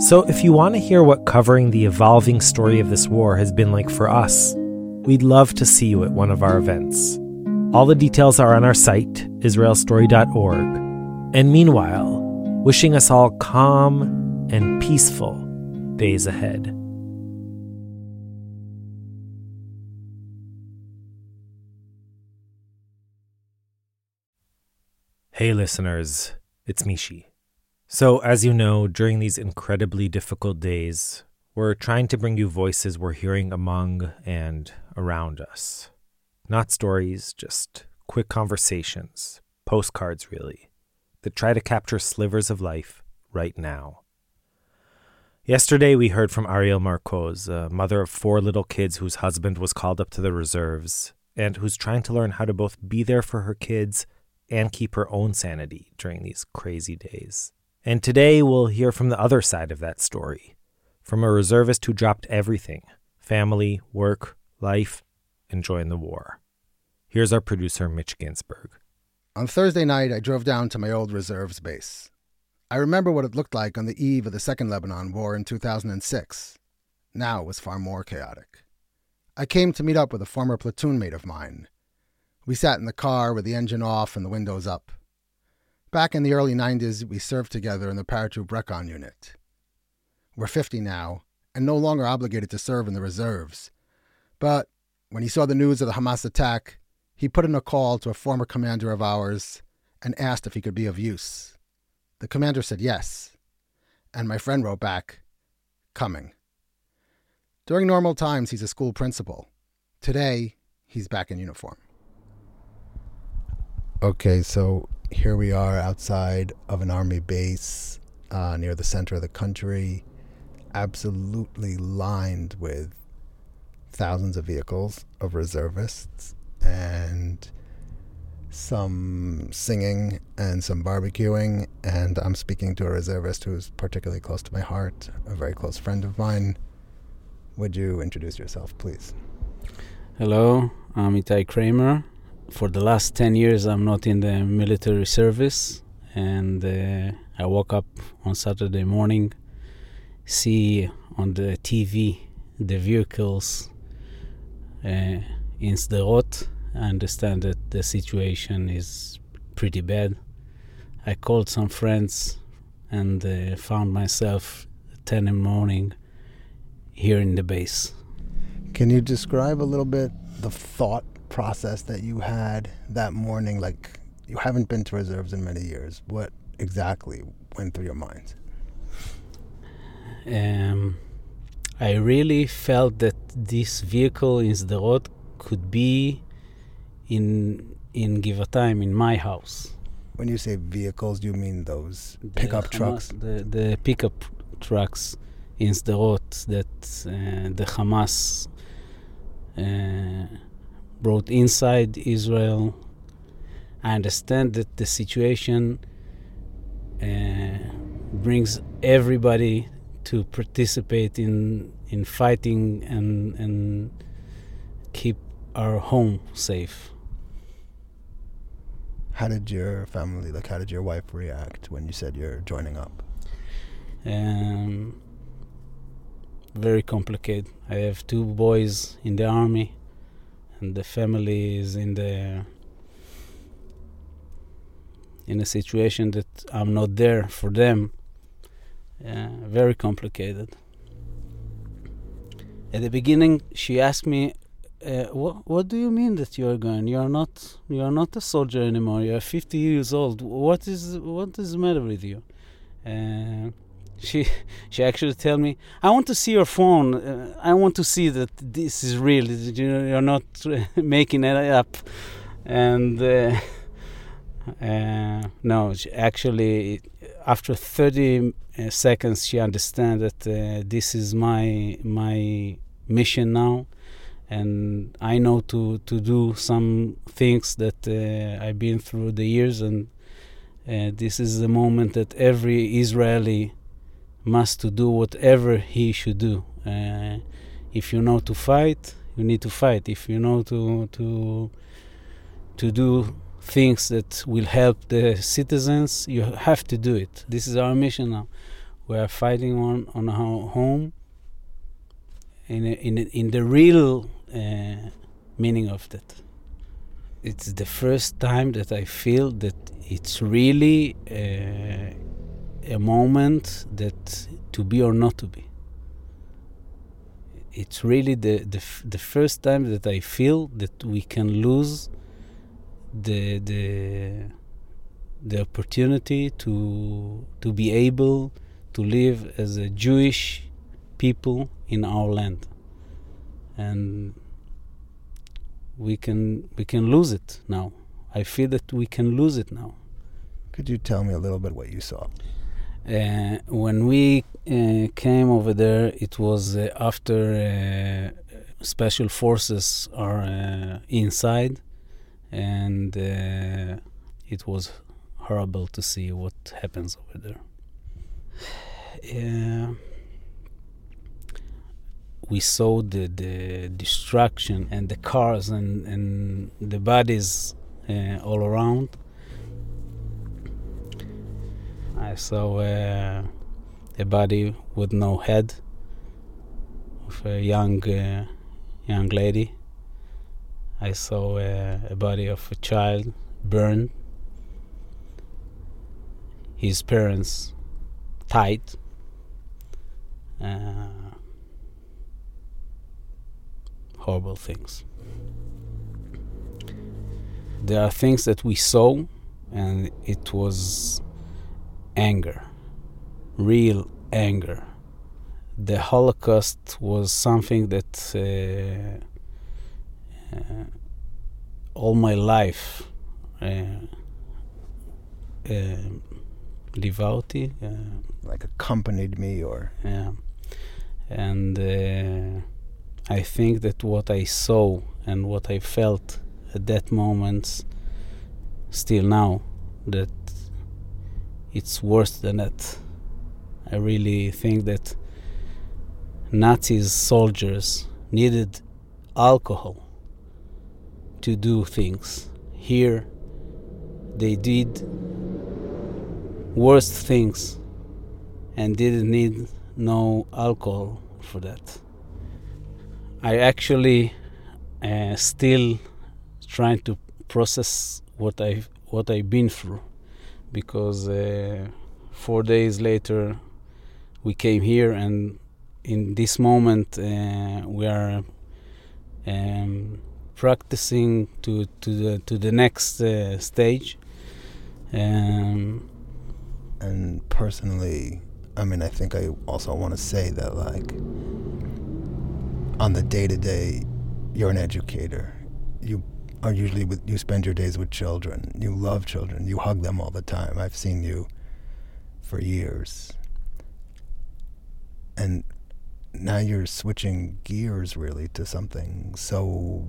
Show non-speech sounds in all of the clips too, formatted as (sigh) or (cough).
so, if you want to hear what covering the evolving story of this war has been like for us, we'd love to see you at one of our events. All the details are on our site, israelstory.org. And meanwhile, wishing us all calm and peaceful days ahead. Hey, listeners, it's Mishy. So, as you know, during these incredibly difficult days, we're trying to bring you voices we're hearing among and around us. Not stories, just quick conversations, postcards really, that try to capture slivers of life right now. Yesterday, we heard from Ariel Marcoz, a mother of four little kids whose husband was called up to the reserves and who's trying to learn how to both be there for her kids and keep her own sanity during these crazy days. And today we'll hear from the other side of that story from a reservist who dropped everything family, work, life, and joined the war. Here's our producer, Mitch Ginsburg. On Thursday night, I drove down to my old reserves base. I remember what it looked like on the eve of the Second Lebanon War in 2006. Now it was far more chaotic. I came to meet up with a former platoon mate of mine. We sat in the car with the engine off and the windows up. Back in the early 90s, we served together in the Paratroop Recon Unit. We're 50 now and no longer obligated to serve in the reserves. But when he saw the news of the Hamas attack, he put in a call to a former commander of ours and asked if he could be of use. The commander said yes, and my friend wrote back, coming. During normal times, he's a school principal. Today, he's back in uniform. Okay, so here we are outside of an army base uh, near the center of the country, absolutely lined with thousands of vehicles of reservists and some singing and some barbecuing. And I'm speaking to a reservist who's particularly close to my heart, a very close friend of mine. Would you introduce yourself, please? Hello, I'm Itai Kramer for the last 10 years i'm not in the military service and uh, i woke up on saturday morning see on the tv the vehicles uh, in Sderot. I understand that the situation is pretty bad. I called some friends and uh, found myself 10 in the morning here in the base. Can you describe a little bit the thought process that you had that morning? Like, you haven't been to reserves in many years. What exactly went through your mind? Um, I really felt that this vehicle in Sderot could be in in Givatayim, in my house. When you say vehicles, do you mean those pickup Hamas- trucks? The, the pickup trucks in Sderot that uh, the Hamas uh, brought inside Israel. I understand that the situation uh, brings everybody to participate in in fighting and and keep our home safe. How did your family, like, how did your wife react when you said you're joining up? um, very complicated. I have two boys in the army, and the family is in the in a situation that I'm not there for them. Uh, very complicated. At the beginning, she asked me, uh, "What What do you mean that you are going? You are not you are not a soldier anymore. You are 50 years old. What is what is the matter with you?" Uh, she she actually tell me i want to see your phone. Uh, i want to see that this is real. You you're not (laughs) making it up. And uh, uh, no actually after 30 uh, seconds she understand that uh, this is my my mission now. And i know to to do some things that uh, i've been through the years. And this is the moment that every israeli must to do whatever he should do. Uh, if you know to fight, you need to fight. If you know to to to do things that will help the citizens, you have to do it. This is our mission now. We are fighting on on our home. In a, in a, in the real uh, meaning of that, it's the first time that I feel that it's really. Uh, a moment that to be or not to be. It's really the the, the first time that I feel that we can lose the the the opportunity to to be able to live as a Jewish people in our land, and we can we can lose it now. I feel that we can lose it now. Could you tell me a little bit what you saw? Uh, when we uh, came over there, it was uh, after special forces are inside, and it was horrible to see what happens over there. Uh, we saw the, the destruction and the cars and, and the bodies uh, all around. I saw uh, a body with no head of a young uh, young lady. I saw uh, a body of a child burned. His parents tied. Uh, horrible things. There are things that we saw, and it was anger, real anger. The Holocaust was something that uh, uh, all my life uh, uh, devotee, uh, Like accompanied me, or yeah. And uh, I think that what I saw and what I felt at that moment, still now, that it's worse than that. I really think that Nazis soldiers needed alcohol to do things. Here, they did worst things and didn't need no alcohol for that. I actually uh, still trying to process what I what I've been through because uh, four days later, we came here, and in this moment, uh, we are um, practicing to to the to the next uh, stage. Um, and personally, I mean, I think I also want to say that, like, on the day to day, you're an educator. You are usually with, you spend your days with children. You love children. You hug them all the time. I've seen you for years. And now you're switching gears really to something so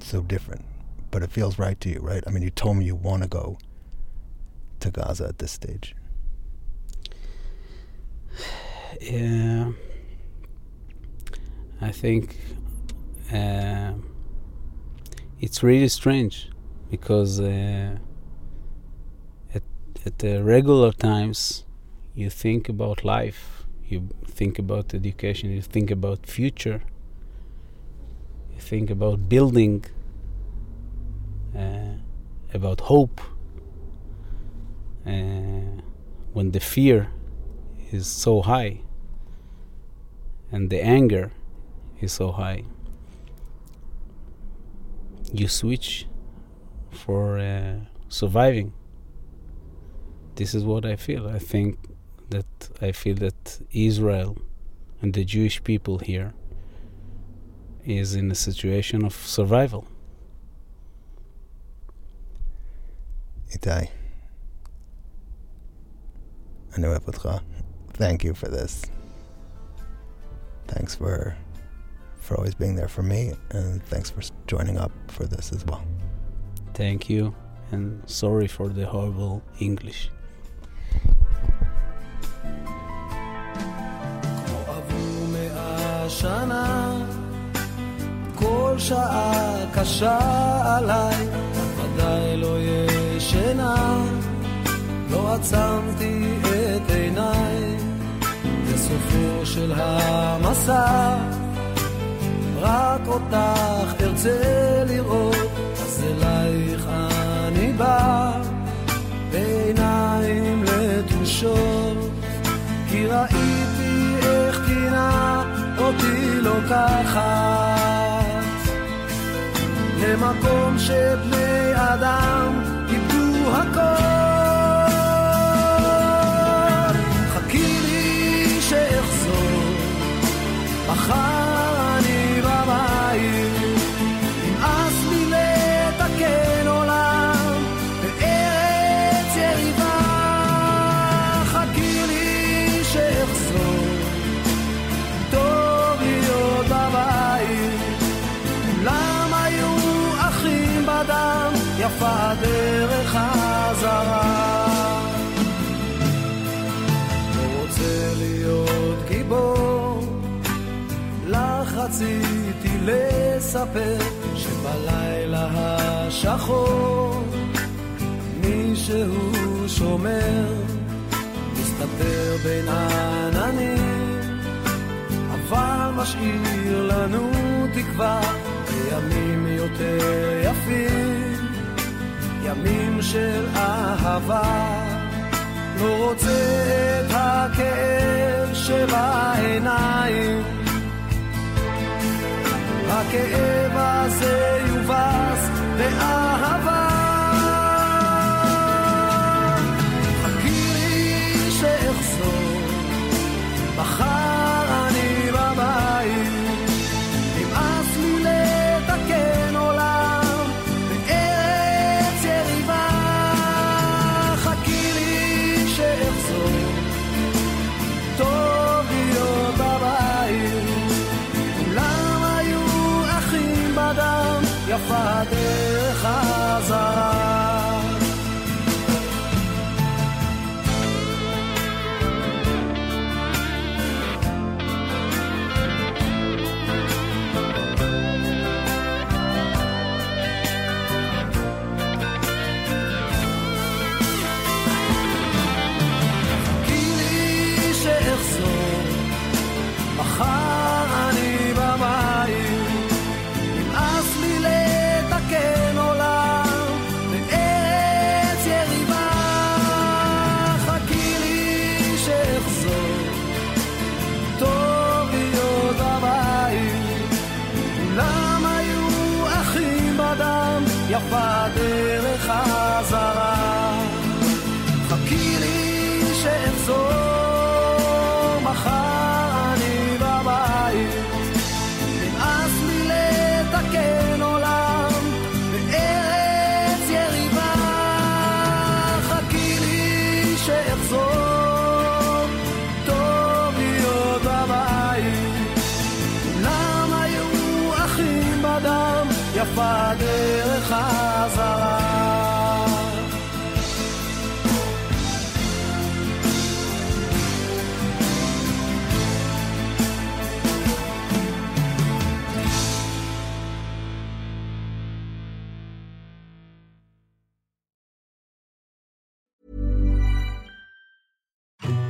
so different but it feels right to you right i mean you told me you want to go to gaza at this stage (sighs) yeah i think uh, it's really strange because uh, at, at the regular times you think about life you think about education, you think about future, you think about building, uh, about hope. Uh, when the fear is so high and the anger is so high, you switch for uh, surviving. This is what I feel. I think that I feel that Israel and the Jewish people here is in a situation of survival. Itai, thank you for this. Thanks for for always being there for me, and thanks for joining up for this as well. Thank you, and sorry for the horrible English. שנה, כל שעה קשה עליי, ודאי לא ישנה, לא עצמתי את עיניי, בסופו של המסע, רק אותך ארצה לראות, אז אלייך אני בא, בעיניים לתושות, כי ראיתי איך קינה אותי לוקחת למקום שבני אדם איבדו הכל. חכי לי שאחזור, מחר לספר שבלילה השחור מישהו שומר, מסתתר בין העננים, אבל משאיר לנו תקווה בימים יותר יפים. ימים של אהבה, לא רוצה את הכאב שבעיניים. הכאב הזה יובס באהבה.